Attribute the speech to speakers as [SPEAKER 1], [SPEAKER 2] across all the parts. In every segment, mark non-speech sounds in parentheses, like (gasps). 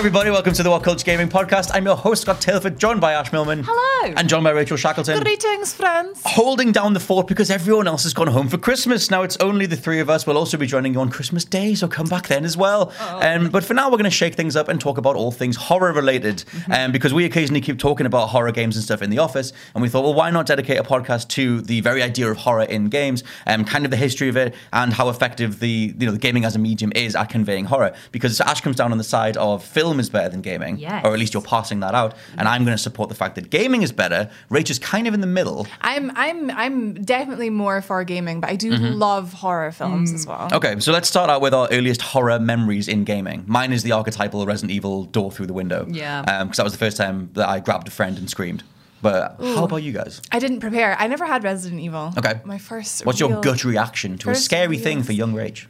[SPEAKER 1] everybody. Welcome to the What Culture Gaming Podcast. I'm your host, Scott Tailford, joined by Ash Millman.
[SPEAKER 2] Hello.
[SPEAKER 1] And joined by Rachel Shackleton.
[SPEAKER 2] Greetings, friends.
[SPEAKER 1] Holding down the fort because everyone else has gone home for Christmas. Now it's only the three of us. We'll also be joining you on Christmas Day, so come back then as well.
[SPEAKER 2] Oh.
[SPEAKER 1] Um, but for now, we're going to shake things up and talk about all things horror related.
[SPEAKER 2] Mm-hmm.
[SPEAKER 1] Um, because we occasionally keep talking about horror games and stuff in the office. And we thought, well, why not dedicate a podcast to the very idea of horror in games and kind of the history of it and how effective the, you know, the gaming as a medium is at conveying horror. Because Ash comes down on the side of film is better than gaming.
[SPEAKER 2] Yes.
[SPEAKER 1] Or at least you're passing that out. And I'm going to support the fact that gaming is better. Rach is kind of in the middle.
[SPEAKER 2] I'm I'm I'm definitely more for gaming, but I do
[SPEAKER 1] Mm-hmm.
[SPEAKER 2] love horror films as well.
[SPEAKER 1] Okay, so let's start out with our earliest horror memories in gaming. Mine is the archetypal Resident Evil door through the window.
[SPEAKER 2] Yeah.
[SPEAKER 1] Because that was the first time that I grabbed a friend and screamed. But how about you guys?
[SPEAKER 2] I didn't prepare. I never had Resident Evil.
[SPEAKER 1] Okay.
[SPEAKER 2] My first.
[SPEAKER 1] What's your gut reaction to a scary
[SPEAKER 2] real-
[SPEAKER 1] thing for young Rach?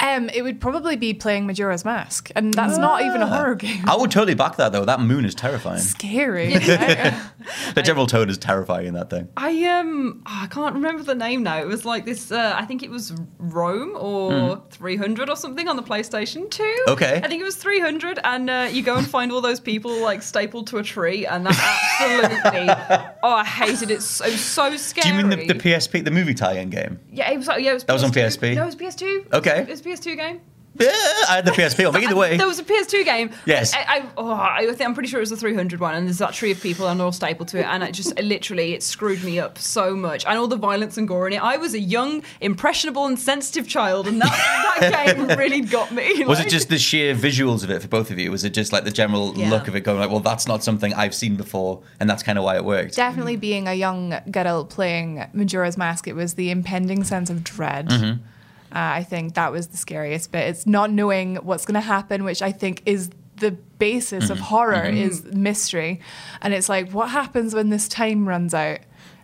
[SPEAKER 2] Um, it would probably be playing Majora's Mask, and that's not even a horror game.
[SPEAKER 1] I would totally back that though. That moon is terrifying.
[SPEAKER 2] Scary. (laughs)
[SPEAKER 1] The (laughs) (laughs) General Toad is terrifying in that thing.
[SPEAKER 3] I um oh, I can't remember the name now. It was like this. Uh, I think it was Rome or 300 or something on the PlayStation 2.
[SPEAKER 1] Okay.
[SPEAKER 3] I think it was 300, and uh, you go and find all those people like stapled to a tree, and that absolutely. (laughs) oh, I hated it. So so
[SPEAKER 1] Do
[SPEAKER 3] scary.
[SPEAKER 1] you mean the, the PSP, the movie tie-in game?
[SPEAKER 3] Yeah, it was. Yeah, it was.
[SPEAKER 1] That was on
[SPEAKER 3] PS2.
[SPEAKER 1] PSP?
[SPEAKER 3] No, it was PS2.
[SPEAKER 1] Okay.
[SPEAKER 3] It was a PS2 game.
[SPEAKER 1] Yeah, I had the PSP on, but either way.
[SPEAKER 3] There was a PS2 game.
[SPEAKER 1] Yes.
[SPEAKER 3] I, I, oh, I think I'm pretty sure it was the 300 one, and there's that tree of people and they're all stapled to it, and it just literally it screwed me up so much, and all the violence and gore in it. I was a young, impressionable, and sensitive child, and that, that (laughs) game really got me.
[SPEAKER 1] Was it just the sheer visuals of it for both of you? Was it just like the general
[SPEAKER 3] Yeah.
[SPEAKER 1] look of it going like, well, that's not something I've seen before, and that's kind of why it worked?
[SPEAKER 2] Definitely being a young girl playing Majora's Mask, it was the impending sense of dread.
[SPEAKER 1] Mm-hmm.
[SPEAKER 2] Uh, I think that was the scariest bit. It's not knowing what's going to happen, which I think is the basis
[SPEAKER 1] Mm-hmm.
[SPEAKER 2] of horror is mystery. And it's like, what happens when this time runs out?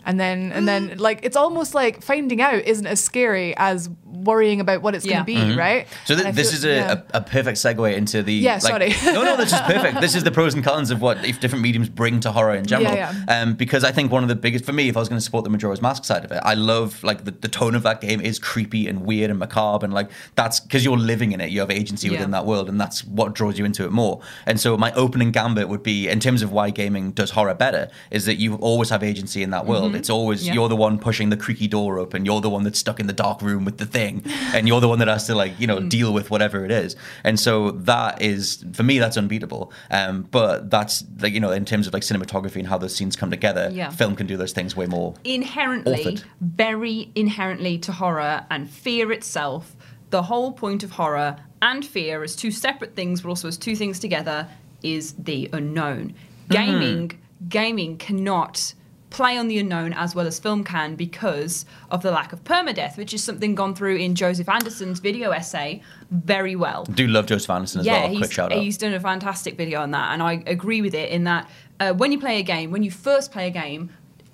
[SPEAKER 2] And then, and then, like, it's almost like finding out isn't as scary as worrying about what it's
[SPEAKER 3] Yeah.
[SPEAKER 2] going to be, right?
[SPEAKER 1] Mm-hmm. So th- this
[SPEAKER 2] feel-
[SPEAKER 1] is a,
[SPEAKER 2] yeah.
[SPEAKER 1] a, a perfect segue into the
[SPEAKER 2] Yeah,
[SPEAKER 1] like-
[SPEAKER 2] sorry. (laughs)
[SPEAKER 1] no, no, this is perfect. (laughs) This is the pros and cons of what if different mediums bring to horror in general.
[SPEAKER 2] Yeah,
[SPEAKER 1] Um, because I think one of the biggest for me, if I was going to support the Majora's Mask side of it, I love like the, the tone of that game is creepy and weird and macabre, and like that's because you're living in it, you have agency within that world, and that's what draws you into it more. And so my opening gambit would be in terms of why gaming does horror better is that you always have agency in that world. It's always
[SPEAKER 3] Yeah.
[SPEAKER 1] you're the one pushing the creaky door open, you're the one that's stuck in the dark room with the thing, and you're the one that has to like you know deal with whatever it is. And so that is for me that's unbeatable. Um, but that's like you know in terms of like cinematography and how those scenes come together,
[SPEAKER 3] Yeah.
[SPEAKER 1] film can do those things way more.
[SPEAKER 3] inherently,
[SPEAKER 1] Authored.
[SPEAKER 3] very inherently to horror and fear itself, the whole point of horror and fear as two separate things, but also as two things together, is the unknown. Gaming, gaming cannot play on the unknown as well as film can because of the lack of permadeath, which is something gone through in Joseph Anderson's video essay very well
[SPEAKER 1] Do love Joseph Anderson as
[SPEAKER 3] yeah,
[SPEAKER 1] well.
[SPEAKER 3] he's,
[SPEAKER 1] Quick shout out.
[SPEAKER 3] he's done a fantastic video on that, and I agree with it in that uh, when you play a game, when you first play a game,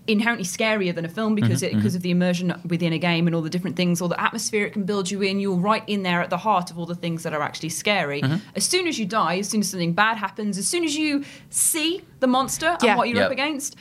[SPEAKER 3] inherently scarier than a film because
[SPEAKER 1] Mm-hmm,
[SPEAKER 3] it, because of the immersion within a game and all the different things, all the atmosphere it can build you in. You're right in there at the heart of all the things that are actually scary.
[SPEAKER 1] Mm-hmm.
[SPEAKER 3] As soon as you die, as soon as something bad happens, as soon as you see the monster
[SPEAKER 2] Yeah.
[SPEAKER 3] and what you're
[SPEAKER 1] Yep.
[SPEAKER 3] up against.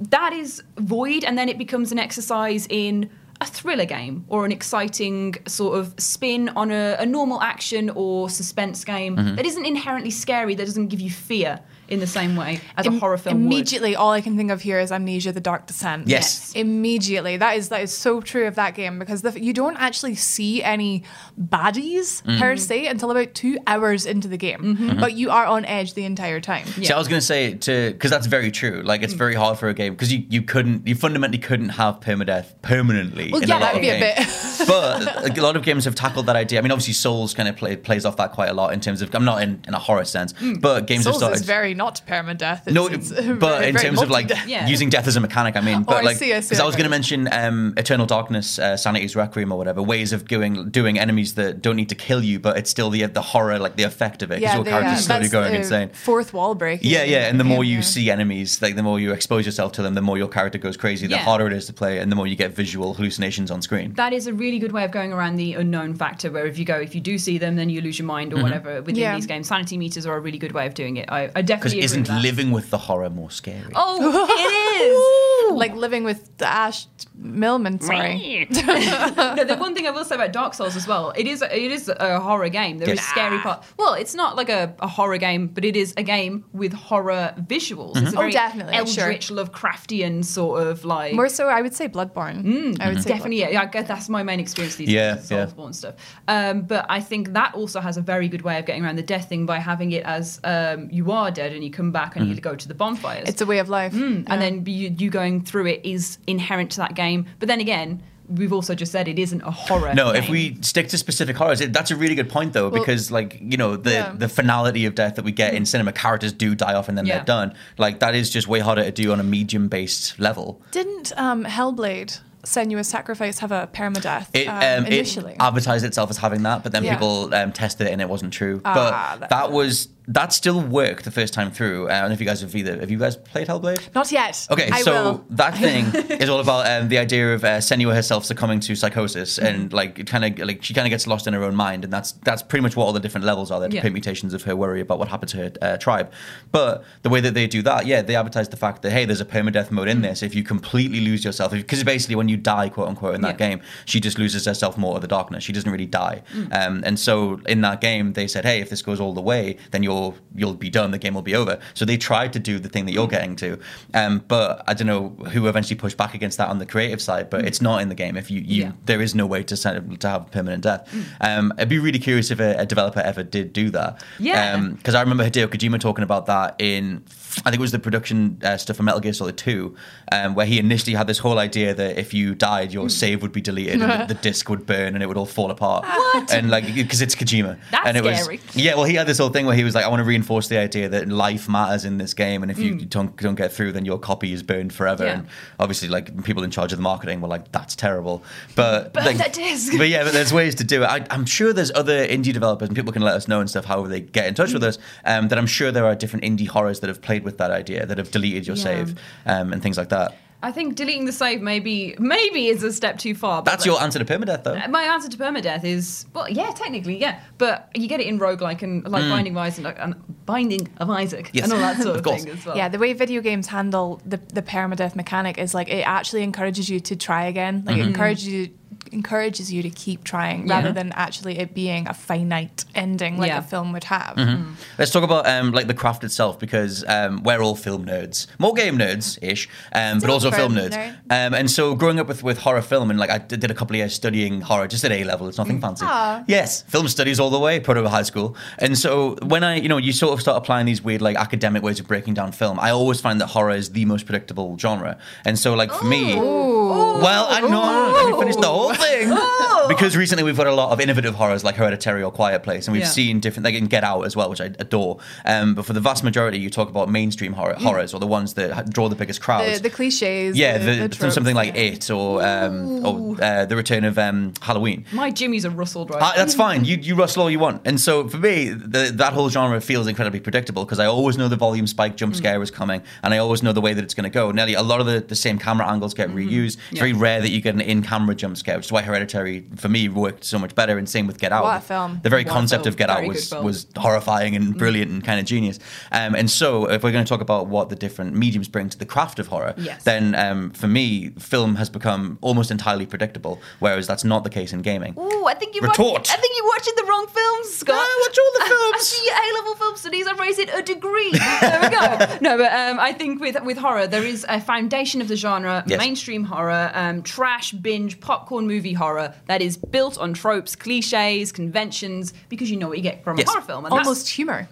[SPEAKER 3] That is void, and then it becomes an exercise in a thriller game or an exciting sort of spin on a, a normal action or suspense game
[SPEAKER 1] Mm-hmm.
[SPEAKER 3] that isn't inherently scary, that doesn't give you fear in the same way as a horror film would.
[SPEAKER 2] Immediately, all I can think of here is Amnesia: The Dark Descent.
[SPEAKER 1] Yes.
[SPEAKER 2] Immediately, that is that is so true of that game because the, you don't actually see any baddies
[SPEAKER 1] Mm-hmm.
[SPEAKER 2] per se until about two hours into the game,
[SPEAKER 3] Mm-hmm.
[SPEAKER 2] but you are on edge the entire time.
[SPEAKER 1] See, I was going to say to because that's very true. Like,
[SPEAKER 2] Mm.
[SPEAKER 1] it's very hard for a game because you, you couldn't you fundamentally couldn't have permadeath permanently.
[SPEAKER 2] Well,
[SPEAKER 1] in
[SPEAKER 2] yeah,
[SPEAKER 1] a lot
[SPEAKER 2] that'd
[SPEAKER 1] of
[SPEAKER 2] be a
[SPEAKER 1] games.
[SPEAKER 2] bit. (laughs)
[SPEAKER 1] but a lot of games have tackled that idea. I mean, obviously, Souls kind of play, plays off that quite a lot in terms of I'm not in, in a horror sense, but games
[SPEAKER 2] Mm. Souls
[SPEAKER 1] have started.
[SPEAKER 2] is very not permadeath. It's,
[SPEAKER 1] no,
[SPEAKER 2] it's
[SPEAKER 1] but
[SPEAKER 2] very-
[SPEAKER 1] in terms of like
[SPEAKER 3] Yeah.
[SPEAKER 1] using death as a mechanic, I mean, but
[SPEAKER 2] I
[SPEAKER 1] like
[SPEAKER 2] see, I see,
[SPEAKER 1] because I was
[SPEAKER 2] okay.
[SPEAKER 1] going to mention um, Eternal Darkness, uh, Sanity's Requiem, or whatever ways of doing doing enemies that don't need to kill you, but it's still the the horror, like the effect of it, because
[SPEAKER 2] yeah,
[SPEAKER 1] your
[SPEAKER 2] they-
[SPEAKER 1] character's
[SPEAKER 2] uh,
[SPEAKER 1] slowly
[SPEAKER 2] that's
[SPEAKER 1] going insane.
[SPEAKER 2] Fourth wall break.
[SPEAKER 1] Yeah, yeah, and the more you
[SPEAKER 2] Yeah.
[SPEAKER 1] see enemies, like the more you expose yourself to them, the more your character goes crazy, the
[SPEAKER 3] Yeah.
[SPEAKER 1] harder it is to play, and the more you get visual hallucinations on screen.
[SPEAKER 3] that is a really good way of going around the unknown factor where if you go if you do see them then you lose your mind
[SPEAKER 1] Mm-hmm.
[SPEAKER 3] or whatever within
[SPEAKER 2] Yeah.
[SPEAKER 3] these games sanity meters are a really good way of doing it i, I definitely agree
[SPEAKER 1] isn't
[SPEAKER 3] that.
[SPEAKER 1] living with the horror more scary?
[SPEAKER 3] oh (laughs) it is
[SPEAKER 2] like living with Ash Millman. Sorry. (laughs)
[SPEAKER 3] no, the one thing I will say about Dark Souls as well, it is it is a horror game. There is
[SPEAKER 1] Yes.
[SPEAKER 3] scary part. Well, it's not like a, a horror game, but it is a game with horror visuals. It's a
[SPEAKER 2] Oh,
[SPEAKER 3] very
[SPEAKER 2] definitely, sure.
[SPEAKER 3] Eldritch, Lovecraftian sort of like.
[SPEAKER 2] More so, I would say Bloodborne. I would say
[SPEAKER 3] Definitely, yeah, yeah, I guess that's my main experience these
[SPEAKER 1] Yeah,
[SPEAKER 3] days,
[SPEAKER 1] yeah.
[SPEAKER 3] Soulsborne stuff. Um, but I think that also has a very good way of getting around the death thing by having it as um, you are dead and you come back and you go to the bonfires.
[SPEAKER 2] It's a way of life.
[SPEAKER 3] Mm, and then you, you going through it is inherent to that game. But then again, we've also just said it isn't a horror.
[SPEAKER 1] No, if we stick to specific horrors, it, that's a really good point though,
[SPEAKER 2] Well-
[SPEAKER 1] because like you know the
[SPEAKER 2] Yeah.
[SPEAKER 1] the finality of death that we get in cinema, characters do die off and then
[SPEAKER 3] Yeah.
[SPEAKER 1] they're done. Like that is just way harder to do on a medium based level.
[SPEAKER 2] Didn't um, Hellblade, Senua's Sacrifice, have a permadeath
[SPEAKER 1] It,
[SPEAKER 2] um,
[SPEAKER 1] um,
[SPEAKER 2] initially?
[SPEAKER 1] it advertised itself as having that, but then
[SPEAKER 2] Yeah.
[SPEAKER 1] people um, tested it and it wasn't true.
[SPEAKER 2] Ah,
[SPEAKER 1] but
[SPEAKER 2] that-
[SPEAKER 1] that, was that still worked the first time through. Uh, I don't know if you guys have either. Have you guys played Hellblade?
[SPEAKER 2] Not yet.
[SPEAKER 1] Okay,
[SPEAKER 2] I
[SPEAKER 1] so
[SPEAKER 2] will.
[SPEAKER 1] that (laughs) thing is all about um, the idea of uh, Senua herself succumbing to psychosis,
[SPEAKER 2] Mm-hmm.
[SPEAKER 1] and like it kind of like she kind of gets lost in her own mind, and that's that's pretty much what all the different levels are. They're
[SPEAKER 3] Yeah.
[SPEAKER 1] permutations of her worry about what happened to her uh, tribe. But the way that they do that, yeah, they advertise the fact that hey, there's a permadeath mode in this. If you completely lose yourself, because basically when you die, quote unquote, in that
[SPEAKER 3] Yeah.
[SPEAKER 1] game, she just loses herself more to the darkness. She doesn't really die.
[SPEAKER 2] Mm.
[SPEAKER 1] Um, and so in that game, they said, hey, if this goes all the way, then you'll you'll be done. The game will be over. So they tried to do the thing that you're getting to, um, but I don't know who eventually pushed back against that on the creative side. But it's not in the game. If you, you
[SPEAKER 3] Yeah.
[SPEAKER 1] there is no way to to have permanent death. Um, I'd be really curious if a, a developer ever did do that.
[SPEAKER 3] Yeah.
[SPEAKER 1] Because I remember Hideo Kojima talking about that in. I think it was the production uh, stuff for Metal Gear Solid 2, um, where he initially had this whole idea that if you died, your save would be deleted and the, (laughs) the disc would burn and it would all fall apart. What? And like, because it's Kojima.
[SPEAKER 3] That's
[SPEAKER 1] and it
[SPEAKER 3] scary.
[SPEAKER 1] Was, yeah, well, he had this whole thing where he was like, I want to reinforce the idea that life matters in this game, and if you don't, don't get through, then your copy is burned forever.
[SPEAKER 3] Mm. Yeah.
[SPEAKER 1] And obviously, like people in charge of the marketing were like, that's terrible. But (laughs)
[SPEAKER 3] Burn
[SPEAKER 1] like,
[SPEAKER 3] that disc.
[SPEAKER 1] But yeah, but there's ways to do it. I, I'm sure there's other indie developers, and people can let us know and stuff how they get in touch with us. Um, that I'm sure there are different indie horrors that have played with that idea, that have deleted your
[SPEAKER 3] Yeah.
[SPEAKER 1] save, um, and things like that.
[SPEAKER 3] I think deleting the save maybe maybe is a step too far. but
[SPEAKER 1] That's
[SPEAKER 3] like-
[SPEAKER 1] your answer to permadeath, though.
[SPEAKER 3] My answer to permadeath is well, yeah, technically, yeah, but you get it in roguelike and like Binding of Isaac and Binding of Isaac
[SPEAKER 1] Mm. Yes,
[SPEAKER 3] and all that (laughs) sort
[SPEAKER 1] of
[SPEAKER 3] of,
[SPEAKER 1] course.
[SPEAKER 3] thing as well.
[SPEAKER 2] Yeah, the way video games handle the, the permadeath mechanic is like it actually encourages you to try again. Like
[SPEAKER 1] Mm-hmm.
[SPEAKER 2] it encourages you encourages you to keep trying
[SPEAKER 3] Yeah.
[SPEAKER 2] rather than actually it being a finite ending like
[SPEAKER 3] Yeah.
[SPEAKER 2] a film would have.
[SPEAKER 1] Mm-hmm. Let's talk about um, like the craft itself because um, we're all film nerds, more game nerds ish, um, but also film nerds.
[SPEAKER 2] nerd.
[SPEAKER 1] Um, and so growing up with, with horror film and like I did a couple of years studying horror just at A level. It's nothing fancy.
[SPEAKER 2] Aw.
[SPEAKER 1] Yes, film studies all the way, Proto High School. And so when I you know you sort of start applying these weird like academic ways of breaking down film, I always find that horror is the most predictable genre. And so like for me, well I know let me finish the whole thing (laughs) because recently we've got a lot of innovative horrors like Hereditary or Quiet Place, and we've
[SPEAKER 3] Yeah.
[SPEAKER 1] seen different like can Get Out as well, which I adore. Um, but for the vast majority, you talk about mainstream horror, horrors or the ones that draw the biggest crowds.
[SPEAKER 2] The, the cliches.
[SPEAKER 1] yeah,
[SPEAKER 2] the,
[SPEAKER 1] the,
[SPEAKER 2] tropes,
[SPEAKER 1] something like
[SPEAKER 2] yeah.
[SPEAKER 1] It or um, or uh, the return of um, Halloween.
[SPEAKER 3] My Jimmy's a rustled right.
[SPEAKER 1] Uh, that's fine. You you rustle all you want. And so for me, the, that whole genre feels incredibly predictable because I always know the volume spike jump scare is coming, and I always know the way that it's going to go. Nearly a lot of the, the same camera angles get reused. It's very rare that you get an in-camera jump scare, which is why Hereditary for me worked so much better. And same with Get Out.
[SPEAKER 2] What a film.
[SPEAKER 1] The very
[SPEAKER 3] What
[SPEAKER 1] concept
[SPEAKER 3] film.
[SPEAKER 1] of Get
[SPEAKER 3] Very
[SPEAKER 1] Out was was horrifying and brilliant and kind of genius. Um, and so, if we're going to talk about what the different mediums bring to the craft of horror,
[SPEAKER 3] Yes.
[SPEAKER 1] then um, for me, film has become almost entirely predictable, whereas that's not the case in gaming.
[SPEAKER 3] Ooh, I think you
[SPEAKER 1] Retort.
[SPEAKER 3] I think you're watching the wrong films, Scott.
[SPEAKER 1] I watch all the films.
[SPEAKER 3] I
[SPEAKER 1] films.
[SPEAKER 3] see A-level film studies. I've raised it a degree. There we go. (laughs) no, but um, I think with with horror, there is a foundation of the genre,
[SPEAKER 1] Yes.
[SPEAKER 3] mainstream horror, um, trash, binge, popcorn movie horror that is built on tropes, cliches, conventions, because you know what you get from
[SPEAKER 1] Yes.
[SPEAKER 3] a horror film. And that's-
[SPEAKER 2] Almost humor.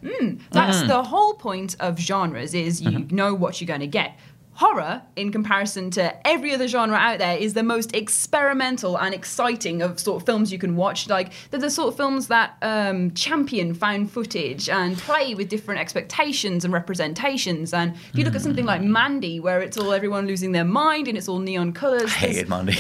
[SPEAKER 3] that's
[SPEAKER 1] Mm.
[SPEAKER 3] the whole point of genres is you
[SPEAKER 1] Mm-hmm.
[SPEAKER 3] know what you're going to get. Horror, in comparison to every other genre out there, is the most experimental and exciting of sort of films you can watch. Like they're the sort of films that um, champion found footage and play with different expectations and representations. And if you look at something like Mandy, where it's all everyone losing their mind and it's all neon colours,
[SPEAKER 1] I hated Mandy.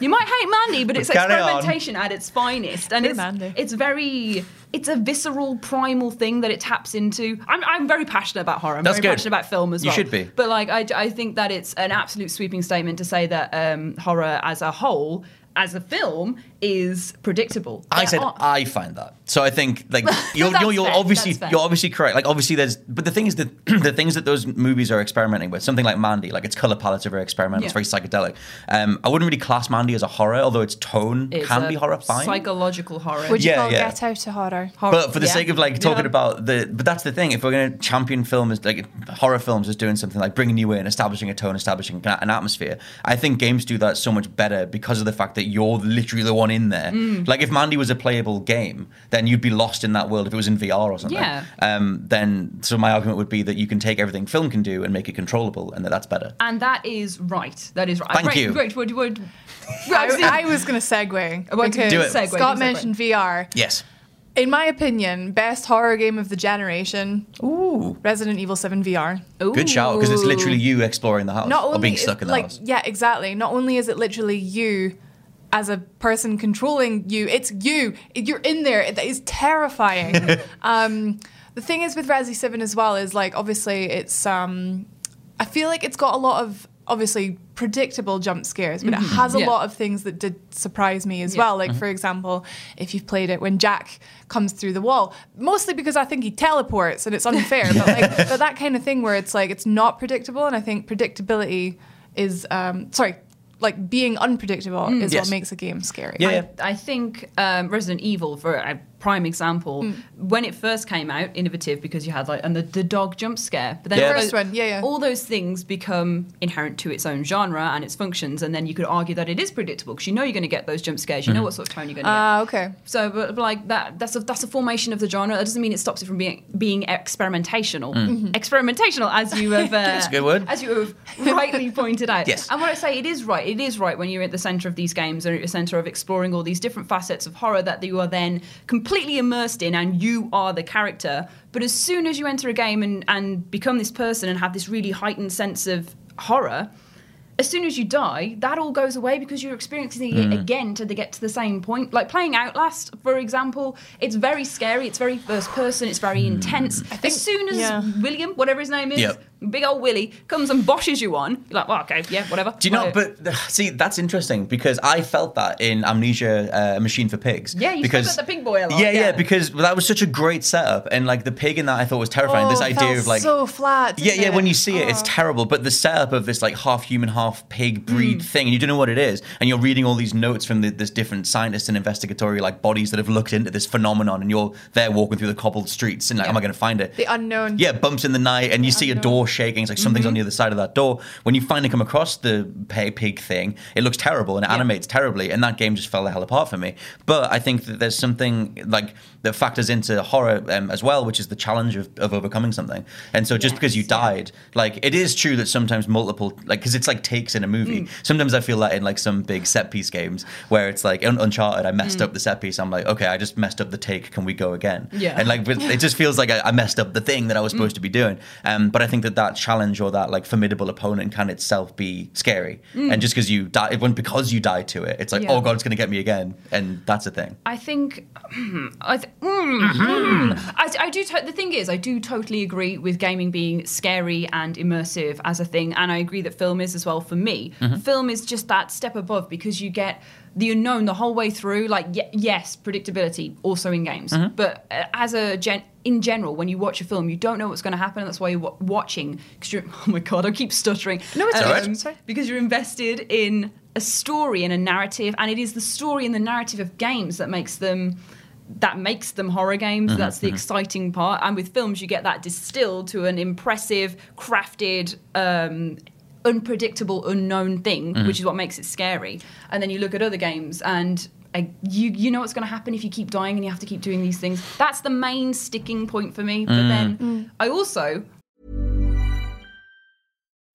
[SPEAKER 3] you might hate Mandy, but it's
[SPEAKER 1] Carry on.
[SPEAKER 3] experimentation at its finest, and it's
[SPEAKER 2] Mandy.
[SPEAKER 3] it's very it's a visceral, primal thing that it taps into. I'm, I'm very passionate about horror. I'm
[SPEAKER 1] That's
[SPEAKER 3] very
[SPEAKER 1] good.
[SPEAKER 3] passionate about film as
[SPEAKER 1] You
[SPEAKER 3] well.
[SPEAKER 1] You should be.
[SPEAKER 3] But like, I, I think that it's an absolute sweeping statement to say that um, horror as a whole, as a film, is predictable.
[SPEAKER 1] I
[SPEAKER 3] There
[SPEAKER 1] said
[SPEAKER 3] are-
[SPEAKER 1] I find that. So I think like you're (laughs)
[SPEAKER 3] That's
[SPEAKER 1] you're, you're obviously you're obviously correct. Like obviously there's but the thing is that (clears throat) the things that those movies are experimenting with, something like Mandy, like its color palettes are very experimental, it's very psychedelic. Um, I wouldn't really class Mandy as a horror, although its tone
[SPEAKER 3] it's
[SPEAKER 1] can
[SPEAKER 3] a
[SPEAKER 1] be horrifying.
[SPEAKER 3] Psychological horror.
[SPEAKER 2] Would you
[SPEAKER 1] Yeah,
[SPEAKER 2] call
[SPEAKER 1] yeah.
[SPEAKER 2] Get Out a horror?
[SPEAKER 3] Horror-
[SPEAKER 1] But for the
[SPEAKER 3] yeah.
[SPEAKER 1] sake of like talking
[SPEAKER 3] Yeah.
[SPEAKER 1] about the, but that's the thing. If we're going to champion film as like horror films as doing something like bringing you in, establishing a tone, establishing an atmosphere, I think games do that so much better because of the fact that you're literally the one in there.
[SPEAKER 3] Mm.
[SPEAKER 1] Like if Mandy was a playable game, then you'd be lost in that world. If it was in VR or something,
[SPEAKER 3] Yeah.
[SPEAKER 1] Um, then so my argument would be that you can take everything film can do and make it controllable, and that that's better.
[SPEAKER 3] and that is right. That is right.
[SPEAKER 1] Thank
[SPEAKER 3] great,
[SPEAKER 1] you.
[SPEAKER 3] Great. Would, would,
[SPEAKER 2] I, I was going to segue
[SPEAKER 3] I want to
[SPEAKER 1] do it.
[SPEAKER 3] segue,
[SPEAKER 2] Scott
[SPEAKER 3] do segue.
[SPEAKER 2] mentioned VR.
[SPEAKER 1] Yes.
[SPEAKER 2] In my opinion, best horror game of the generation,
[SPEAKER 1] Ooh.
[SPEAKER 2] Resident Evil 7 VR. Ooh.
[SPEAKER 1] Good shout because it's literally you exploring the house
[SPEAKER 2] Not
[SPEAKER 1] or being stuck in the
[SPEAKER 2] like
[SPEAKER 1] house.
[SPEAKER 2] yeah, exactly. Not only is it literally you as a person controlling you, it's you. You're in there. It is terrifying. (laughs) um, the thing is with Resi 7 as well is like obviously it's um, I feel like it's got a lot of obviously predictable jump scares, but it has a
[SPEAKER 3] Yeah.
[SPEAKER 2] lot of things that did surprise me as
[SPEAKER 3] Yeah.
[SPEAKER 2] well. Like for example, if you've played it when Jack comes through the wall, mostly because I think he teleports and it's unfair. but like (laughs) but that kind of thing where it's like it's not predictable, and I think predictability is um, sorry. Like being unpredictable is
[SPEAKER 1] Yes.
[SPEAKER 2] what makes a game scary.
[SPEAKER 1] Yeah, yeah.
[SPEAKER 3] I, I think um, Resident Evil, for a prime example,
[SPEAKER 2] Mm.
[SPEAKER 3] when it first came out, innovative because you had like and the, the dog jump scare. But then
[SPEAKER 1] Yeah.
[SPEAKER 3] all
[SPEAKER 2] First
[SPEAKER 3] those,
[SPEAKER 2] one, yeah, yeah.
[SPEAKER 3] all those things become inherent to its own genre and its functions, and then you could argue that it is predictable because you know you're going to get those jump scares. You know what sort of tone you're going to get.
[SPEAKER 2] Ah, okay.
[SPEAKER 3] So, but, but like that, that's a that's a formation of the genre. That doesn't mean it stops it from being being experimentational. Experimentational, as you (laughs) have, uh,
[SPEAKER 1] Mm. That's a good word.
[SPEAKER 3] as you have rightly pointed out.
[SPEAKER 1] Yes.
[SPEAKER 3] And when I say it is right, it is right when you're at the center of these games or at the center of exploring all these different facets of horror that you are then completely immersed in, and you are the character. But as soon as you enter a game and and become this person and have this really heightened sense of horror as soon as you die, that all goes away because you're experiencing
[SPEAKER 1] Mm.
[SPEAKER 3] it again to the, get to the same point. Like playing Outlast, for example, it's very scary. It's very first person. It's very
[SPEAKER 1] Mm.
[SPEAKER 3] intense. as soon as
[SPEAKER 2] yeah.
[SPEAKER 3] William, whatever his name is,
[SPEAKER 1] Yep.
[SPEAKER 3] Big old Willie, comes and boshes you on, you're like, well, okay, yeah, whatever.
[SPEAKER 1] Do you know? But see, that's interesting because I felt that in Amnesia: uh, Machine for Pigs.
[SPEAKER 3] Yeah, you
[SPEAKER 1] because
[SPEAKER 3] the pig boy a lot,
[SPEAKER 1] Yeah, yeah,
[SPEAKER 3] yeah.
[SPEAKER 1] because that was such a great setup, and like the pig in that I thought was terrifying. this
[SPEAKER 2] Oh,
[SPEAKER 1] idea
[SPEAKER 2] felt
[SPEAKER 1] of like
[SPEAKER 2] so flat.
[SPEAKER 1] Yeah, yeah. When you see it, it's
[SPEAKER 2] Oh.
[SPEAKER 1] terrible. But the setup of this like half human, half pig breed
[SPEAKER 3] Mm.
[SPEAKER 1] thing, and you don't know what it is, and you're reading all these notes from the, this different scientists and investigatory like bodies that have looked into this phenomenon, and you're there walking through the cobbled streets, and like, am I going to find it?
[SPEAKER 2] the unknown.
[SPEAKER 1] Yeah, bumps in the night, and you see a door shaking. It's like something's
[SPEAKER 3] Mm-hmm.
[SPEAKER 1] on the other side of that door. When you finally come across the pay pig thing, it looks terrible and it animates terribly, and that game just fell the hell apart for me. But I think that there's something like that factors into horror um, as well, which is the challenge of, of overcoming something. And so just because you died, like it is true that sometimes multiple, like because it's like takes in a movie.
[SPEAKER 3] Mm.
[SPEAKER 1] Sometimes I feel that in like some big set piece games where it's like Un- Uncharted, I messed
[SPEAKER 3] Mm.
[SPEAKER 1] up the set piece. I'm like, okay, I just messed up the take. Can we go again?
[SPEAKER 3] Yeah.
[SPEAKER 1] And like, it just feels like I, I messed up the thing that I was supposed to be doing. Um, but I think that that challenge or that like formidable opponent can itself be scary. And just because you die, it when because you die to it, it's like,
[SPEAKER 2] Yeah.
[SPEAKER 1] oh god, it's going to get me again, and that's a thing.
[SPEAKER 3] I think (clears throat) I, th- mm, mm. I, I do. To- the thing is, I do totally agree with gaming being scary and immersive as a thing, and I agree that film is as well. For me, film is just that step above because you get the unknown the whole way through. Like, y- yes, predictability also in games, but uh, as a gen. In general, when you watch a film, you don't know what's going to happen. and That's why you're wa- watching. Because you're, (laughs) oh my god, I keep stuttering.
[SPEAKER 2] No, it's
[SPEAKER 3] Um,
[SPEAKER 2] right. Sorry.
[SPEAKER 3] because you're invested in a story and a narrative and it is the story and the narrative of games that makes them that makes them horror games. Mm-hmm, That's the mm-hmm. exciting part. And with films you get that distilled to an impressive crafted um unpredictable unknown thing mm-hmm. which is what makes it scary. And then you look at other games and uh, you you know what's going to happen if you keep dying and you have to keep doing these things? That's the main sticking point for me. But mm. then mm. i also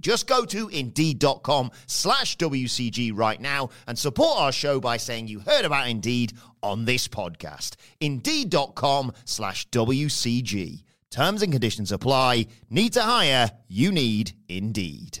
[SPEAKER 4] Just go to indeed.com slash WCG right now and support our show by saying you heard about Indeed on this podcast. Indeed.com slash WCG. Terms and conditions apply. Need to hire? You need Indeed.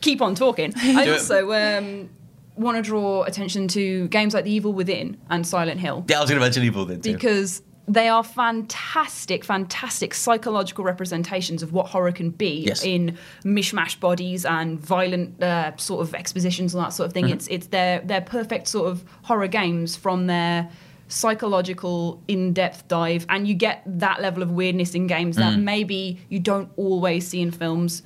[SPEAKER 3] keep on talking. (laughs) I also um, want to draw attention to games like The Evil Within and Silent Hill
[SPEAKER 1] Yeah, I was going to mention Evil then too.
[SPEAKER 3] because they are fantastic, fantastic psychological representations of what horror can be
[SPEAKER 1] Yes.
[SPEAKER 3] in mishmash bodies and violent uh, sort of expositions and that sort of thing. It's it's their their perfect sort of horror games from their psychological in-depth dive and you get that level of weirdness in games that maybe you don't always see in films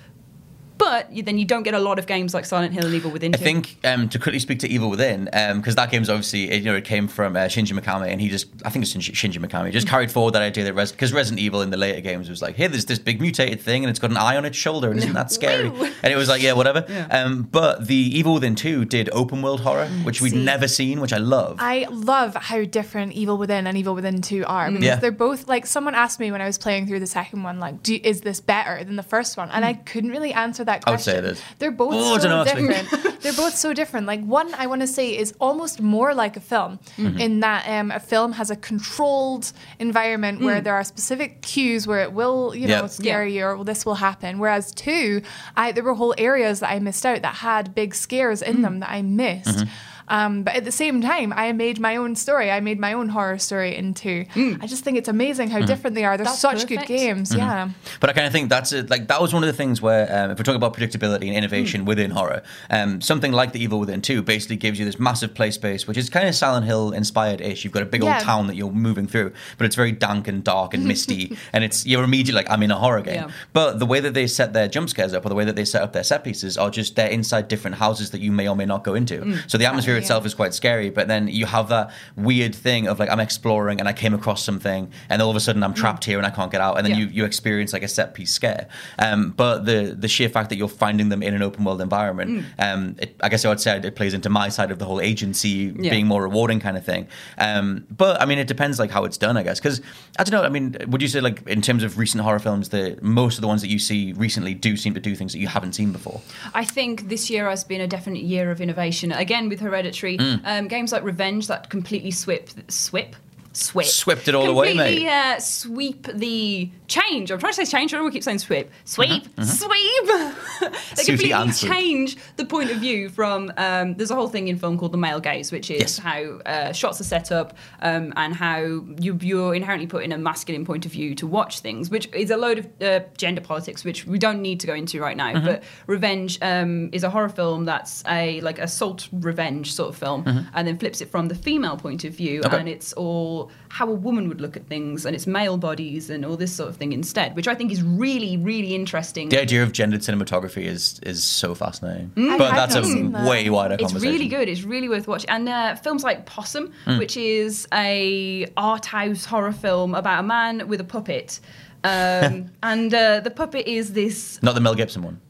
[SPEAKER 3] but you, then you don't get a lot of games like Silent Hill and Evil Within.
[SPEAKER 1] I think um, to quickly speak to Evil Within, because that game's obviously you know it came from uh, Shinji Mikami, and he just I think it's Shinji, Shinji Mikami just carried forward that idea that because Resident Evil in the later games was like, hey, there's this big mutated thing, and it's got an eye on its shoulder, and isn't that scary? (laughs) And it was like, yeah, whatever. Um, but the Evil Within two did open world horror, which we'd
[SPEAKER 2] See.
[SPEAKER 1] never seen, which I love.
[SPEAKER 2] I love how different Evil Within and Evil Within 2 are because
[SPEAKER 1] Yeah.
[SPEAKER 2] they're both like someone asked me when I was playing through the second one like do, is this better than the first one and I couldn't really answer that
[SPEAKER 1] I would say
[SPEAKER 2] question.
[SPEAKER 1] it is.
[SPEAKER 2] They're both
[SPEAKER 1] Oh, I
[SPEAKER 2] so
[SPEAKER 1] don't know,
[SPEAKER 2] different. (laughs) they're both so different. Like one I want to say is almost more like a film
[SPEAKER 1] Mm-hmm.
[SPEAKER 2] in that um, a film has a controlled environment where there are specific cues where it will you know
[SPEAKER 1] Yeah.
[SPEAKER 2] scare you or this will happen whereas two I there were whole areas that I missed out that had big scares in them that I missed.
[SPEAKER 1] Mm-hmm.
[SPEAKER 2] Um, but at the same time, I made my own story. I made my own horror story into. I just think it's amazing
[SPEAKER 1] Mm-hmm.
[SPEAKER 2] how different they are. They're
[SPEAKER 3] That's
[SPEAKER 2] such good
[SPEAKER 3] perfect.
[SPEAKER 2] games. Yeah.
[SPEAKER 1] But I kind of think that's it. Like that was one of the things where, um, if we're talking about predictability and innovation within horror, um, something like the Evil Within Two basically gives you this massive play space, which is kind of Silent Hill inspired ish. You've got a big
[SPEAKER 2] Yeah.
[SPEAKER 1] old town that you're moving through, but it's very dank and dark and misty, (laughs) and it's you're immediately like I'm in a horror game.
[SPEAKER 3] Yeah.
[SPEAKER 1] But the way that they set their jump scares up, or the way that they set up their set pieces, are just they're inside different houses that you may or may not go into. So the atmosphere
[SPEAKER 2] Yeah.
[SPEAKER 1] itself is quite scary, but then you have that weird thing of like I'm exploring and I came across something, and all of a sudden I'm trapped here and I can't get out, and then.
[SPEAKER 3] Yeah.
[SPEAKER 1] you, you experience like a set piece scare. Um, but the the sheer fact that you're finding them in an open world environment,
[SPEAKER 3] Mm.
[SPEAKER 1] um, it, I guess I would say it plays into my side of the whole agency
[SPEAKER 3] Yeah.
[SPEAKER 1] being more rewarding kind of thing. Um, but I mean, it depends like how it's done, I guess, because I don't know. I mean, would you say like in terms of recent horror films, that most of the ones that you see recently do seem to do things that you haven't seen before?
[SPEAKER 3] I think this year has been a definite year of innovation. Again, with Hereditary,
[SPEAKER 1] Mm.
[SPEAKER 3] um, games like Revenge that completely swip, swip, swip,
[SPEAKER 1] Swept it all away,
[SPEAKER 3] completely,
[SPEAKER 1] mate.
[SPEAKER 3] Uh, sweep the change. I'm trying to say change. I don't want to keep saying sweep, sweep,
[SPEAKER 1] Uh-huh,
[SPEAKER 3] sweep. (laughs) they
[SPEAKER 1] Susie
[SPEAKER 3] completely change the point of view from. Um, there's a whole thing in film called the male gaze, which is
[SPEAKER 1] Yes.
[SPEAKER 3] how uh, shots are set up um, and how you, you're inherently put in a masculine point of view to watch things, which is a load of uh, gender politics, which we don't need to go into right now.
[SPEAKER 1] Mm-hmm.
[SPEAKER 3] But Revenge um, is a horror film that's a like assault revenge sort of film, and then flips it from the female point of view.
[SPEAKER 1] Okay.
[SPEAKER 3] and it's all how a woman would look at things, and it's male bodies and all this sort of thing instead, which I think is really, really interesting.
[SPEAKER 1] The idea of gendered cinematography is is so fascinating,
[SPEAKER 2] I
[SPEAKER 1] but
[SPEAKER 2] have
[SPEAKER 1] that's a
[SPEAKER 2] that.
[SPEAKER 1] way wider conversation.
[SPEAKER 3] It's
[SPEAKER 1] conversation.
[SPEAKER 3] really good. It's really worth watching. And uh, films like Possum,
[SPEAKER 1] Hmm.
[SPEAKER 3] which is a art house horror film about a man with a puppet, um, (laughs) and uh, the puppet is this.
[SPEAKER 1] Not the Mel Gibson one,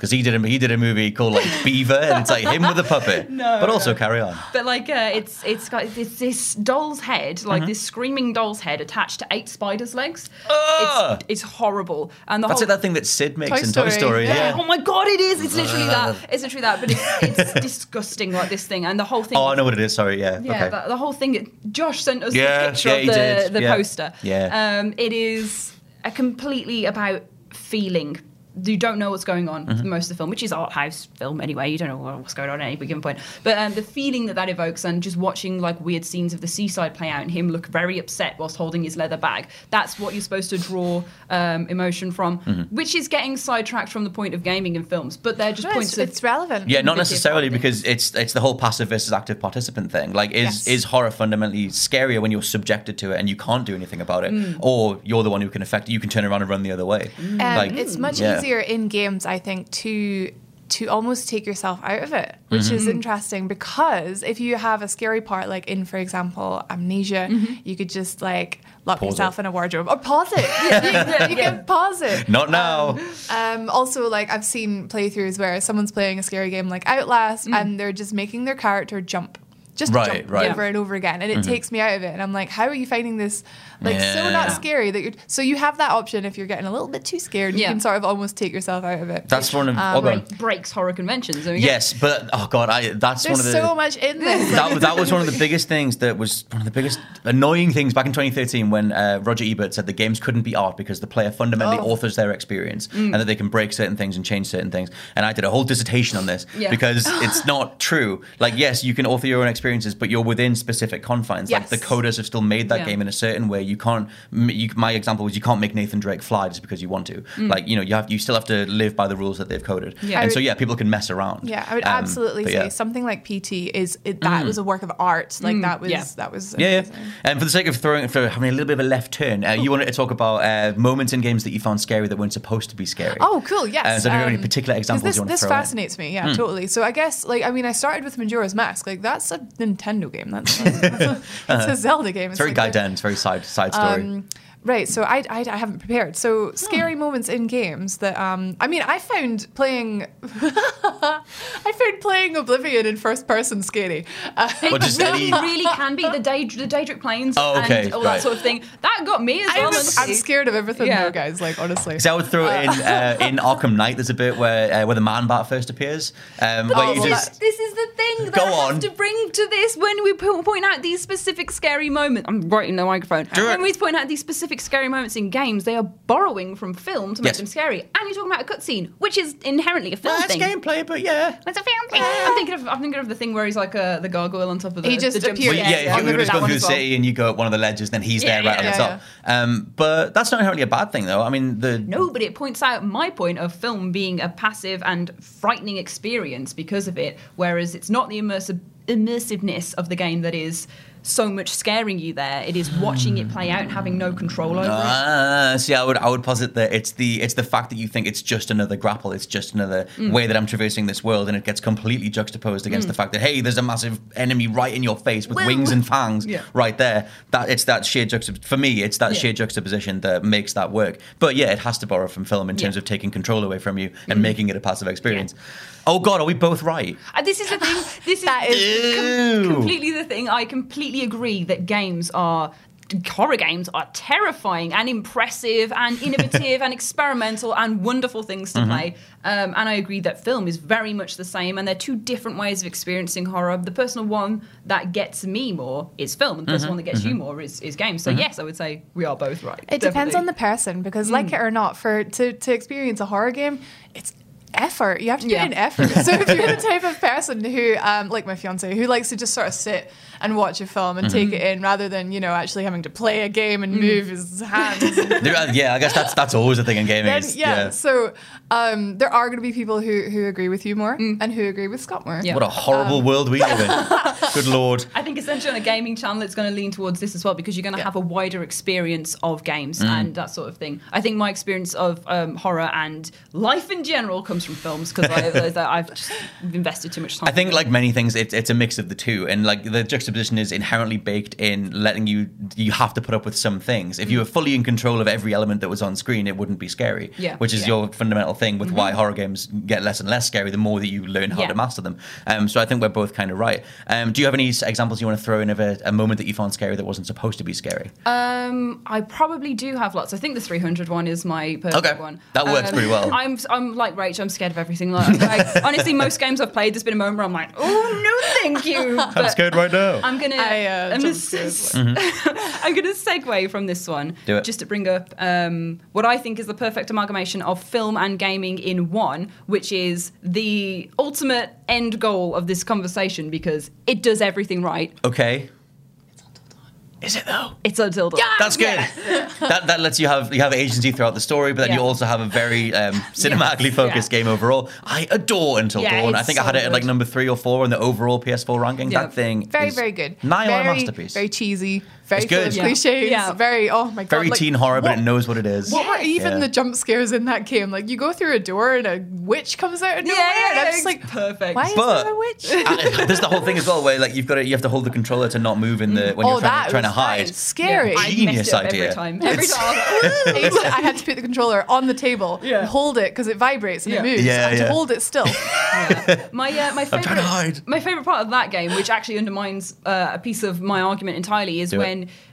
[SPEAKER 1] because he did a he did a movie called like Beaver, and it's like him with a puppet. (laughs)
[SPEAKER 3] No,
[SPEAKER 1] but also
[SPEAKER 3] no.
[SPEAKER 1] carry on.
[SPEAKER 3] But like, uh, it's it's got this, this doll's head, like this screaming doll's head attached to eight spiders' legs.
[SPEAKER 1] Ugh.
[SPEAKER 3] It's, it's horrible, and the
[SPEAKER 1] That's
[SPEAKER 3] whole
[SPEAKER 1] like that thing that Sid makes
[SPEAKER 2] Toy
[SPEAKER 1] in Toy
[SPEAKER 2] Story. Yeah.
[SPEAKER 1] Yeah.
[SPEAKER 3] Oh my god, it is! It's literally that. (laughs) It's literally that. But it's, it's (laughs) disgusting, like this thing, and the whole thing.
[SPEAKER 1] Oh, I know what it is. Sorry. Yeah.
[SPEAKER 3] Yeah,
[SPEAKER 1] okay.
[SPEAKER 3] the, the whole thing. Josh sent us
[SPEAKER 1] Yeah,
[SPEAKER 3] the picture
[SPEAKER 1] yeah,
[SPEAKER 3] of the, the poster.
[SPEAKER 1] Yeah.
[SPEAKER 3] Um, it is a completely about feeling. You don't know what's going on
[SPEAKER 1] Mm-hmm.
[SPEAKER 3] for most of the film, which is art house film anyway. You don't know what's going on at any given point. But um, the feeling that that evokes, and just watching like weird scenes of the seaside play out, and him look very upset whilst holding his leather bag. That's what you're supposed to draw um, emotion from,
[SPEAKER 1] Mm-hmm.
[SPEAKER 3] which is getting sidetracked from the point of gaming in films. But they're just
[SPEAKER 2] No,
[SPEAKER 3] points
[SPEAKER 2] it's,
[SPEAKER 3] of
[SPEAKER 2] it's relevant.
[SPEAKER 1] Yeah, not necessarily because it's it's the whole passive versus active participant thing. Like, is
[SPEAKER 2] Yes.
[SPEAKER 1] is horror fundamentally scarier when you're subjected to it and you can't do anything about it,
[SPEAKER 3] Mm.
[SPEAKER 1] or you're the one who can affect it? You can turn around and run the other way.
[SPEAKER 2] Um,
[SPEAKER 1] Like,
[SPEAKER 2] it's much
[SPEAKER 1] yeah.
[SPEAKER 2] easier in games, I think, to to almost take yourself out of it, which
[SPEAKER 1] Mm-hmm.
[SPEAKER 2] is interesting because if you have a scary part, like in, for example, amnesia, you could just like lock
[SPEAKER 1] Pause
[SPEAKER 2] yourself
[SPEAKER 1] it.
[SPEAKER 2] in a wardrobe or pause it. (laughs) you, you can (laughs) pause it.
[SPEAKER 1] Not now.
[SPEAKER 2] Um, also, like I've seen playthroughs where someone's playing a scary game like Outlast, and they're just making their character jump. Just
[SPEAKER 1] Right,
[SPEAKER 2] jump
[SPEAKER 1] right.
[SPEAKER 2] over and over again, and it takes me out of it. And I'm like, how are you finding this like so not scary that you're? So you have that option if you're getting a little bit too scared, you can sort of almost take yourself out of it.
[SPEAKER 1] That's one of.
[SPEAKER 2] Um,
[SPEAKER 1] oh,
[SPEAKER 3] breaks horror conventions. I mean,
[SPEAKER 1] Yes, but oh god, I that's
[SPEAKER 2] There's
[SPEAKER 1] one of the.
[SPEAKER 2] so much in this.
[SPEAKER 1] that, that was one of the biggest things that was one of the biggest annoying things back in 2013 when uh, Roger Ebert said the games couldn't be art because the player fundamentally
[SPEAKER 2] Oh.
[SPEAKER 1] authors their experience
[SPEAKER 3] Mm.
[SPEAKER 1] and that they can break certain things and change certain things. And I did a whole dissertation on this
[SPEAKER 3] Yeah.
[SPEAKER 1] because it's not true. Like, yes, you can author your own experiences, but you're within specific confines. Like the coders have still made that
[SPEAKER 3] Yeah.
[SPEAKER 1] game in a certain way. You can't. You, my example was you can't make Nathan Drake fly just because you want to. Like, you know, you have you still have to live by the rules that they've coded.
[SPEAKER 3] Mm. Yeah.
[SPEAKER 1] And
[SPEAKER 2] I
[SPEAKER 1] so yeah, people can mess around.
[SPEAKER 2] yeah, I would
[SPEAKER 1] Um,
[SPEAKER 2] absolutely say
[SPEAKER 1] yeah. Mm.
[SPEAKER 2] something like PT is it, that was a work of art. Like that was
[SPEAKER 3] yeah.
[SPEAKER 2] that was
[SPEAKER 1] Yeah,
[SPEAKER 2] amazing.
[SPEAKER 1] yeah. And for the sake of throwing, for having a little bit of a left turn, uh, you wanted to talk about uh, moments in games that you found scary that weren't supposed to be scary.
[SPEAKER 2] Oh, cool. Yes.
[SPEAKER 1] Uh, so do you have any
[SPEAKER 2] Um,
[SPEAKER 1] particular
[SPEAKER 2] 'cause
[SPEAKER 1] examples
[SPEAKER 2] This,
[SPEAKER 1] you want to
[SPEAKER 2] this
[SPEAKER 1] throw in? Hmm.
[SPEAKER 2] fascinates me. Yeah, totally. So I guess, like, I mean, I started with Majora's Mask. Like, that's a Nintendo game. That's, (laughs) (laughs) that's, a, it's a Zelda game.
[SPEAKER 1] It's very
[SPEAKER 2] like
[SPEAKER 1] Gaiden. It's very side side story.
[SPEAKER 2] Um, right. So I, I, I haven't prepared. So scary moments in games that um I mean I found playing (laughs) I found playing Oblivion in first person scary. Uh,
[SPEAKER 1] Well, just
[SPEAKER 3] really, really can be the day, the Daedric planes
[SPEAKER 1] Oh, okay,
[SPEAKER 3] and all
[SPEAKER 1] right.
[SPEAKER 3] that sort of thing. That got me as
[SPEAKER 2] I'm,
[SPEAKER 3] well.
[SPEAKER 2] I'm scared of everything
[SPEAKER 3] Yeah.
[SPEAKER 2] though, guys. Like honestly.
[SPEAKER 1] So I would throw it in (laughs) uh, in Arkham Knight. There's a bit where uh, where the man bat first appears, um, where
[SPEAKER 2] oh,
[SPEAKER 1] you
[SPEAKER 2] well,
[SPEAKER 1] just
[SPEAKER 3] This is the thing that
[SPEAKER 1] Go
[SPEAKER 3] I have
[SPEAKER 1] on.
[SPEAKER 3] to bring to this when we point out these specific scary moments. I'm right in the microphone.
[SPEAKER 1] Do it.
[SPEAKER 3] When we point out these specific scary moments in games, they are borrowing from film to make
[SPEAKER 1] Yes.
[SPEAKER 3] them scary. And you're talking about a cutscene, which is inherently a film
[SPEAKER 1] well, it's
[SPEAKER 3] thing.
[SPEAKER 1] gameplay, but yeah.
[SPEAKER 3] It's a film thing. I'm thinking of I'm thinking of the thing where he's like uh, the gargoyle on top of the
[SPEAKER 2] He just
[SPEAKER 3] the
[SPEAKER 2] appears.
[SPEAKER 1] Well,
[SPEAKER 3] scare.
[SPEAKER 1] yeah,
[SPEAKER 2] I
[SPEAKER 1] if you
[SPEAKER 2] remember
[SPEAKER 1] just
[SPEAKER 2] that
[SPEAKER 1] go through
[SPEAKER 2] as
[SPEAKER 1] the
[SPEAKER 2] well.
[SPEAKER 1] city and you go up one of the ledges, then he's
[SPEAKER 3] Yeah,
[SPEAKER 1] there right
[SPEAKER 3] yeah,
[SPEAKER 1] on the
[SPEAKER 2] yeah.
[SPEAKER 1] top. Um, but that's not inherently a bad thing, though. I mean, the
[SPEAKER 3] No, but it points out my point of film being a passive and frightening experience because of it, whereas it's not the immersive immersiveness of the game that is so much scaring you there. It is watching it play out and having no control over it.
[SPEAKER 1] Ah, see, I would I would posit that it's the it's the fact that you think it's just another grapple, it's just another
[SPEAKER 3] Mm.
[SPEAKER 1] way that I'm traversing this world, and it gets completely juxtaposed against the fact that hey, there's a massive enemy right in your face with wings and fangs
[SPEAKER 3] Yeah.
[SPEAKER 1] right there. That it's that sheer juxtap for me, it's that
[SPEAKER 3] Yeah.
[SPEAKER 1] sheer juxtaposition that makes that work. But yeah, it has to borrow from film in terms
[SPEAKER 3] Yeah. Mm.
[SPEAKER 1] of taking control away from you and making it a passive experience. Oh God, are we both right?
[SPEAKER 3] Uh, this is the thing. This is, (laughs)
[SPEAKER 2] That is
[SPEAKER 3] com- completely the thing. I completely agree that games are horror games are terrifying and impressive and (laughs) innovative and experimental and wonderful things to mm-hmm. play. Um, and I agree that film is very much the same, and they're two different ways of experiencing horror. The personal one that gets me more is film, and the personal mm-hmm. one that gets you mm-hmm. more is, is games. So yes, I would say we are both right.
[SPEAKER 2] It depends on the person because, like mm. it or not, for to, to experience a horror game, it's effort. You have to put in effort. (laughs) So if you're the type of person who, um, like my fiance, who likes to just sort of sit and watch a film and take it in rather than you know actually having to play a game and move his hands. and (laughs)
[SPEAKER 1] There- uh, yeah, I guess that's that's always a thing in gaming.
[SPEAKER 2] then,
[SPEAKER 1] is-
[SPEAKER 2] yeah, So um, there are going to be people who who agree with you more and who agree with Scott more.
[SPEAKER 3] Yeah.
[SPEAKER 1] What a horrible
[SPEAKER 2] Um,
[SPEAKER 1] world we live in. (laughs) Good lord.
[SPEAKER 3] I think essentially on a gaming channel, it's going to lean towards this as well because you're going to have a wider experience of games
[SPEAKER 1] Mm.
[SPEAKER 3] and that sort of thing. I think my experience of um, horror and life in general comes from films because (laughs) I've just invested too much time.
[SPEAKER 1] I think, like many things, it's it's a mix of the two, and like the juxtaposition is inherently baked in letting you you have to put up with some things. If you were fully in control of every element that was on screen, it wouldn't be scary.
[SPEAKER 3] Yeah.
[SPEAKER 1] which is
[SPEAKER 3] Yeah.
[SPEAKER 1] your fundamental thing with why horror games get less and less scary the more that you learn how
[SPEAKER 3] Yeah.
[SPEAKER 1] to master them. Um, so I think we're both kind of right. Um, do you have any examples you want to throw in of a, a moment that you found scary that wasn't supposed to be scary?
[SPEAKER 3] Um, I probably do have lots. I think the 300 one is my perfect
[SPEAKER 1] Okay.
[SPEAKER 3] one.
[SPEAKER 1] That works
[SPEAKER 3] Um,
[SPEAKER 1] pretty well.
[SPEAKER 3] I'm I'm like Rach. I'm scared of everything. Like, like, (laughs) honestly, most games I've played, there's been a moment where I'm like, oh no, thank you. But
[SPEAKER 1] right now.
[SPEAKER 3] I'm gonna.
[SPEAKER 2] I, uh,
[SPEAKER 3] I'm,
[SPEAKER 2] jump
[SPEAKER 3] gonna
[SPEAKER 2] scares. (laughs)
[SPEAKER 3] I'm gonna segue from this one.
[SPEAKER 1] Do it.
[SPEAKER 3] Just to bring up um, what I think is the perfect amalgamation of film and gaming in one, which is the ultimate end goal of this conversation because it does everything right.
[SPEAKER 1] Okay. Is it though?
[SPEAKER 3] It's Until Dawn.
[SPEAKER 1] That's good. (laughs) that that lets you have you have agency throughout the story, but then you also have a very um, (laughs) cinematically focused
[SPEAKER 3] Yeah.
[SPEAKER 1] game overall. I adore Until
[SPEAKER 3] Yeah,
[SPEAKER 1] Dawn. I
[SPEAKER 3] it's
[SPEAKER 1] think I had it at like number three or four in the overall PS4 ranking.
[SPEAKER 3] Yeah.
[SPEAKER 1] That thing
[SPEAKER 2] Very,
[SPEAKER 1] is
[SPEAKER 2] very good.
[SPEAKER 1] Nigh on a
[SPEAKER 2] very,
[SPEAKER 1] masterpiece.
[SPEAKER 2] Very cheesy. Very
[SPEAKER 1] It's
[SPEAKER 2] full
[SPEAKER 1] good.
[SPEAKER 2] of
[SPEAKER 1] Yeah.
[SPEAKER 2] cliches.
[SPEAKER 3] Yeah.
[SPEAKER 2] Very, oh my god.
[SPEAKER 1] very
[SPEAKER 2] like,
[SPEAKER 1] teen horror, but it knows what it is.
[SPEAKER 2] What were even
[SPEAKER 1] Yeah.
[SPEAKER 2] the jump scares in that game? Like you go through a door and a witch comes out of nowhere, and I'm just like,
[SPEAKER 3] perfect.
[SPEAKER 2] why is
[SPEAKER 1] But-
[SPEAKER 2] there a witch? (laughs)
[SPEAKER 1] Uh, There's the whole thing as well, where like you've got to you have to hold the controller to not move in the when
[SPEAKER 2] oh,
[SPEAKER 1] you're trying,
[SPEAKER 2] that
[SPEAKER 1] to, trying to hide.
[SPEAKER 2] is scary.
[SPEAKER 1] Yeah.
[SPEAKER 3] I
[SPEAKER 1] Genius
[SPEAKER 3] messed
[SPEAKER 1] idea.
[SPEAKER 3] every time. Every
[SPEAKER 1] It's-
[SPEAKER 3] time. I was like,
[SPEAKER 2] I, used to- I had to put the controller on the table,
[SPEAKER 3] Yeah.
[SPEAKER 2] and hold it because it vibrates and
[SPEAKER 3] Yeah.
[SPEAKER 2] it moves.
[SPEAKER 1] Yeah,
[SPEAKER 2] I had
[SPEAKER 1] yeah.
[SPEAKER 2] to hold it still. (laughs)
[SPEAKER 3] My uh, my favorite
[SPEAKER 1] trying to hide.
[SPEAKER 3] my favorite part of that game, which actually undermines uh, a piece of my argument entirely, is
[SPEAKER 1] Do it.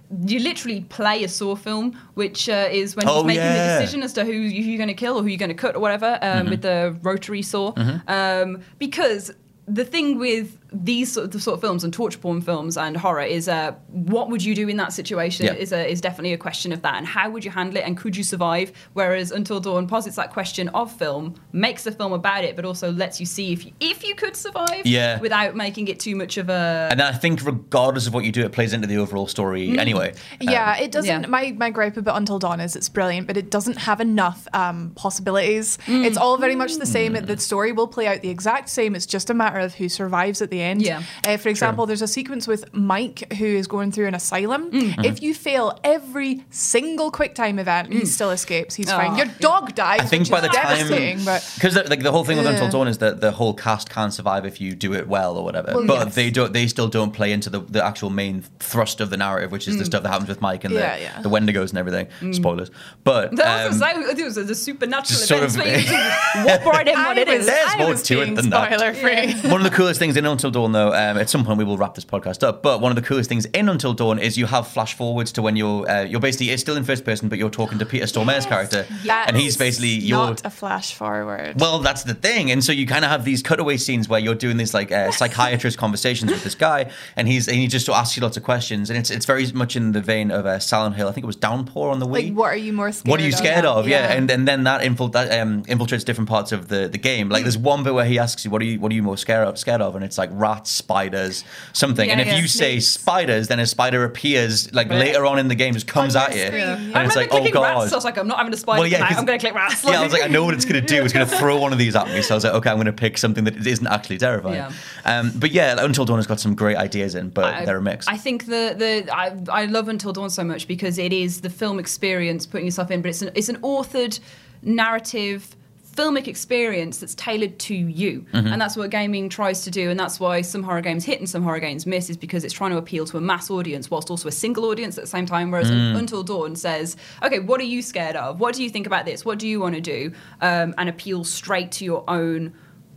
[SPEAKER 3] When you literally play a Saw film, which uh, is when
[SPEAKER 1] Oh,
[SPEAKER 3] he's making
[SPEAKER 1] yeah.
[SPEAKER 3] the decision as to who, you're going to kill or who you're going to cut or whatever um,
[SPEAKER 1] Mm-hmm.
[SPEAKER 3] with the rotary saw, um, because. The thing with these sort of, sort of films and torture porn films and horror is uh, what would you do in that situation
[SPEAKER 1] Yeah.
[SPEAKER 3] is, a, is definitely a question of that and how would you handle it and could you survive whereas Until Dawn posits that question of film makes a film about it but also lets you see if you, if you could survive
[SPEAKER 1] Yeah.
[SPEAKER 3] without making it too much of a
[SPEAKER 1] And I think regardless of what you do, it plays into the overall story
[SPEAKER 3] Mm.
[SPEAKER 1] anyway. Um,
[SPEAKER 2] Yeah, it doesn't.
[SPEAKER 3] yeah.
[SPEAKER 2] My my gripe about Until Dawn is it's brilliant, but it doesn't have enough um, possibilities.
[SPEAKER 3] Mm.
[SPEAKER 2] It's all very much the same. The story will play out the exact same. It's just a matter of who survives at the end.
[SPEAKER 3] Yeah.
[SPEAKER 2] Uh, for example, there's a sequence with Mike who is going through an asylum.
[SPEAKER 3] Mm.
[SPEAKER 2] If you fail every single quick time event, he still escapes. He's fine.
[SPEAKER 3] Oh,
[SPEAKER 2] Your dog dies.
[SPEAKER 1] I think
[SPEAKER 2] which
[SPEAKER 1] by
[SPEAKER 2] is
[SPEAKER 1] the time
[SPEAKER 2] devastating, but
[SPEAKER 1] because like the whole thing with Until Dawn is that the whole cast can survive if you do it well or whatever,
[SPEAKER 2] Well,
[SPEAKER 1] but
[SPEAKER 2] yes.
[SPEAKER 1] they don't. They still don't play into the, the actual main thrust of the narrative, which is the stuff that happens with Mike and
[SPEAKER 2] Mm. Yeah,
[SPEAKER 1] the,
[SPEAKER 2] yeah.
[SPEAKER 1] the Wendigos and everything. Spoilers, but
[SPEAKER 3] that was,
[SPEAKER 1] um,
[SPEAKER 3] I it was the supernatural
[SPEAKER 1] just sort of-
[SPEAKER 3] where you (laughs) walk in what
[SPEAKER 2] I was,
[SPEAKER 3] is.
[SPEAKER 1] There's
[SPEAKER 2] I
[SPEAKER 1] more to it
[SPEAKER 2] being
[SPEAKER 1] than that.
[SPEAKER 2] spoiler free.
[SPEAKER 1] one of the coolest things in Until Dawn, though, um, at some point we will wrap this podcast up. But one of the coolest things in Until Dawn is you have flash forwards to when you're uh, you're basically it's still in first person, but you're talking to Peter Stormare's character,
[SPEAKER 2] That
[SPEAKER 1] and he's basically your
[SPEAKER 2] not a flash forward.
[SPEAKER 1] Well, that's the thing, and so you kind of have these cutaway scenes where you're doing these like uh, psychiatrist (laughs) conversations with this guy, and he's and he just asks you lots of questions, and it's it's very much in the vein of uh, Silent Hill. I think it was Downpour on the Wii.
[SPEAKER 2] like, what are you more scared?
[SPEAKER 1] What are you scared of? Yeah,
[SPEAKER 2] Yeah.
[SPEAKER 1] and and then that, infil- that um, infiltrates different parts of the, the game. Like there's one bit where he asks you, "What are you What are you scared scared of, scared of, and it's like rats, spiders, something. and if
[SPEAKER 3] yeah.
[SPEAKER 1] you say
[SPEAKER 3] Snakes.
[SPEAKER 1] spiders, then a spider appears like later on in the game, just comes at you,
[SPEAKER 2] yeah.
[SPEAKER 1] and
[SPEAKER 3] I
[SPEAKER 1] it's like, oh god.
[SPEAKER 3] rats. So I was like, I'm not having a spider
[SPEAKER 1] Well, yeah,
[SPEAKER 3] I'm going to click rats.
[SPEAKER 1] Yeah, I was like, I know what it's going to do. It's going (laughs) to throw one of these at me. So I was like, okay, I'm going to pick something that isn't actually terrifying.
[SPEAKER 3] Yeah.
[SPEAKER 1] Um, but yeah, Until Dawn has got some great ideas in, but
[SPEAKER 3] I-
[SPEAKER 1] they're a mix.
[SPEAKER 3] I think the the I, I love Until Dawn so much because it is the film experience putting yourself in, but it's an it's an authored narrative filmic experience that's tailored to you
[SPEAKER 1] Mm-hmm.
[SPEAKER 3] and that's what gaming tries to do and that's why some horror games hit and some horror games miss is because it's trying to appeal to a mass audience whilst also a single audience at the same time whereas
[SPEAKER 1] Mm.
[SPEAKER 3] until dawn says okay what are you scared of what do you think about this what do you want to do um, and appeal straight to your own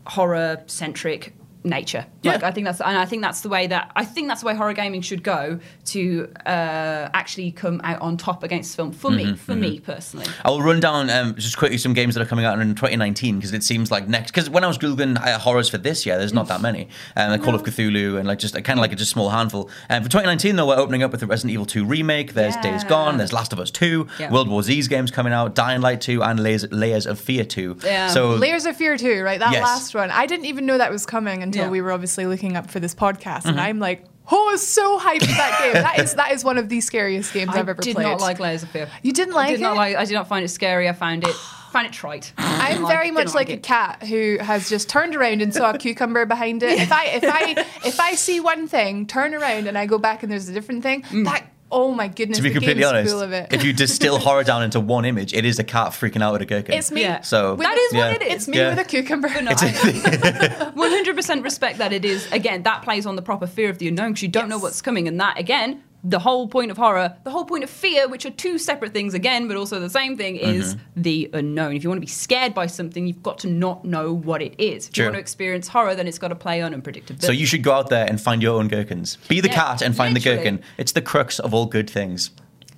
[SPEAKER 3] horror centric nature like i think that's and i think that's the way that i think that's the way horror gaming should go to uh, actually come out on top against film for
[SPEAKER 1] Mm-hmm,
[SPEAKER 3] me for me personally
[SPEAKER 1] I'll run down um, just quickly some games that are coming out in 2019 because it seems like next. Because when I was googling uh, horrors for this year, there's not that many. Um, like Call of Cthulhu and like just kind of like a just small handful. And for 2019, though, we're opening up with the Resident Evil 2 remake. There's Days Gone. There's Last of Us 2.
[SPEAKER 3] Yeah.
[SPEAKER 1] World War Z's games coming out. Dying Light 2 and Layers, Layers of Fear 2.
[SPEAKER 3] Yeah.
[SPEAKER 1] So
[SPEAKER 2] Layers of Fear 2, right? That
[SPEAKER 1] Yes.
[SPEAKER 2] last one. I didn't even know that was coming until
[SPEAKER 3] Yeah.
[SPEAKER 2] we were obviously looking up for this podcast,
[SPEAKER 1] Mm-hmm.
[SPEAKER 2] and I'm like, oh, I was so hyped for that game. That is that is one of the scariest games
[SPEAKER 3] i
[SPEAKER 2] I've ever played."
[SPEAKER 3] did not like layers of fear
[SPEAKER 2] You didn't like
[SPEAKER 3] I
[SPEAKER 2] like
[SPEAKER 3] did not like i did not find it scary i found it (gasps) found it trite
[SPEAKER 2] I'm
[SPEAKER 3] Didn't
[SPEAKER 2] very
[SPEAKER 3] like-
[SPEAKER 2] much
[SPEAKER 3] didn't
[SPEAKER 2] like, a cat who has just turned around and saw a (laughs) cucumber behind it. If I if I if I see one thing, turn around and I go back and there's a different thing,
[SPEAKER 3] Mm.
[SPEAKER 2] that oh my goodness,
[SPEAKER 1] to be
[SPEAKER 2] the
[SPEAKER 1] completely
[SPEAKER 2] game's
[SPEAKER 1] honest,
[SPEAKER 2] of it.
[SPEAKER 1] if you distill (laughs) horror down into one image, it is a cat freaking out at a gherkin.
[SPEAKER 2] it's me.
[SPEAKER 3] Yeah.
[SPEAKER 1] So
[SPEAKER 2] with
[SPEAKER 3] That
[SPEAKER 2] a-
[SPEAKER 3] what it is.
[SPEAKER 2] It's me
[SPEAKER 1] Yeah.
[SPEAKER 2] with a cucumber.
[SPEAKER 3] 100% (laughs) respect that it is again that plays on the proper fear of the unknown because you don't know what's coming and that again the whole point of horror the whole point of fear which are two separate things again but also the same thing is
[SPEAKER 1] Mm-hmm.
[SPEAKER 3] the unknown if you want to be scared by something you've got to not know what it is if
[SPEAKER 1] True.
[SPEAKER 3] you want to experience horror then it's got to play on unpredictability
[SPEAKER 1] So you should go out there and find your own gherkins. Be the
[SPEAKER 3] Yeah,
[SPEAKER 1] cat and find the
[SPEAKER 3] literally.
[SPEAKER 1] gherkin. It's the crux of all good things.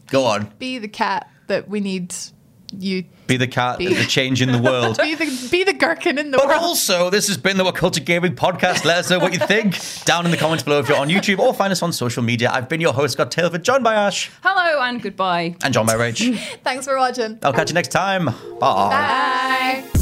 [SPEAKER 1] Go on.
[SPEAKER 2] Be the cat that we need you.
[SPEAKER 1] Be the cat,
[SPEAKER 2] Be-
[SPEAKER 1] the (laughs) change in the world.
[SPEAKER 2] Be the be the gherkin in the
[SPEAKER 1] But
[SPEAKER 2] world.
[SPEAKER 1] also, this has been the WhatCulture Gaming Podcast. Let us know what you think down in the comments below if you're on YouTube or find us on social media. I've been your host, Scott Taylor, joined by Ash
[SPEAKER 3] hello and goodbye
[SPEAKER 1] and John by Rach. (laughs)
[SPEAKER 2] Thanks for watching.
[SPEAKER 1] I'll catch you next time. Bye.
[SPEAKER 2] Bye.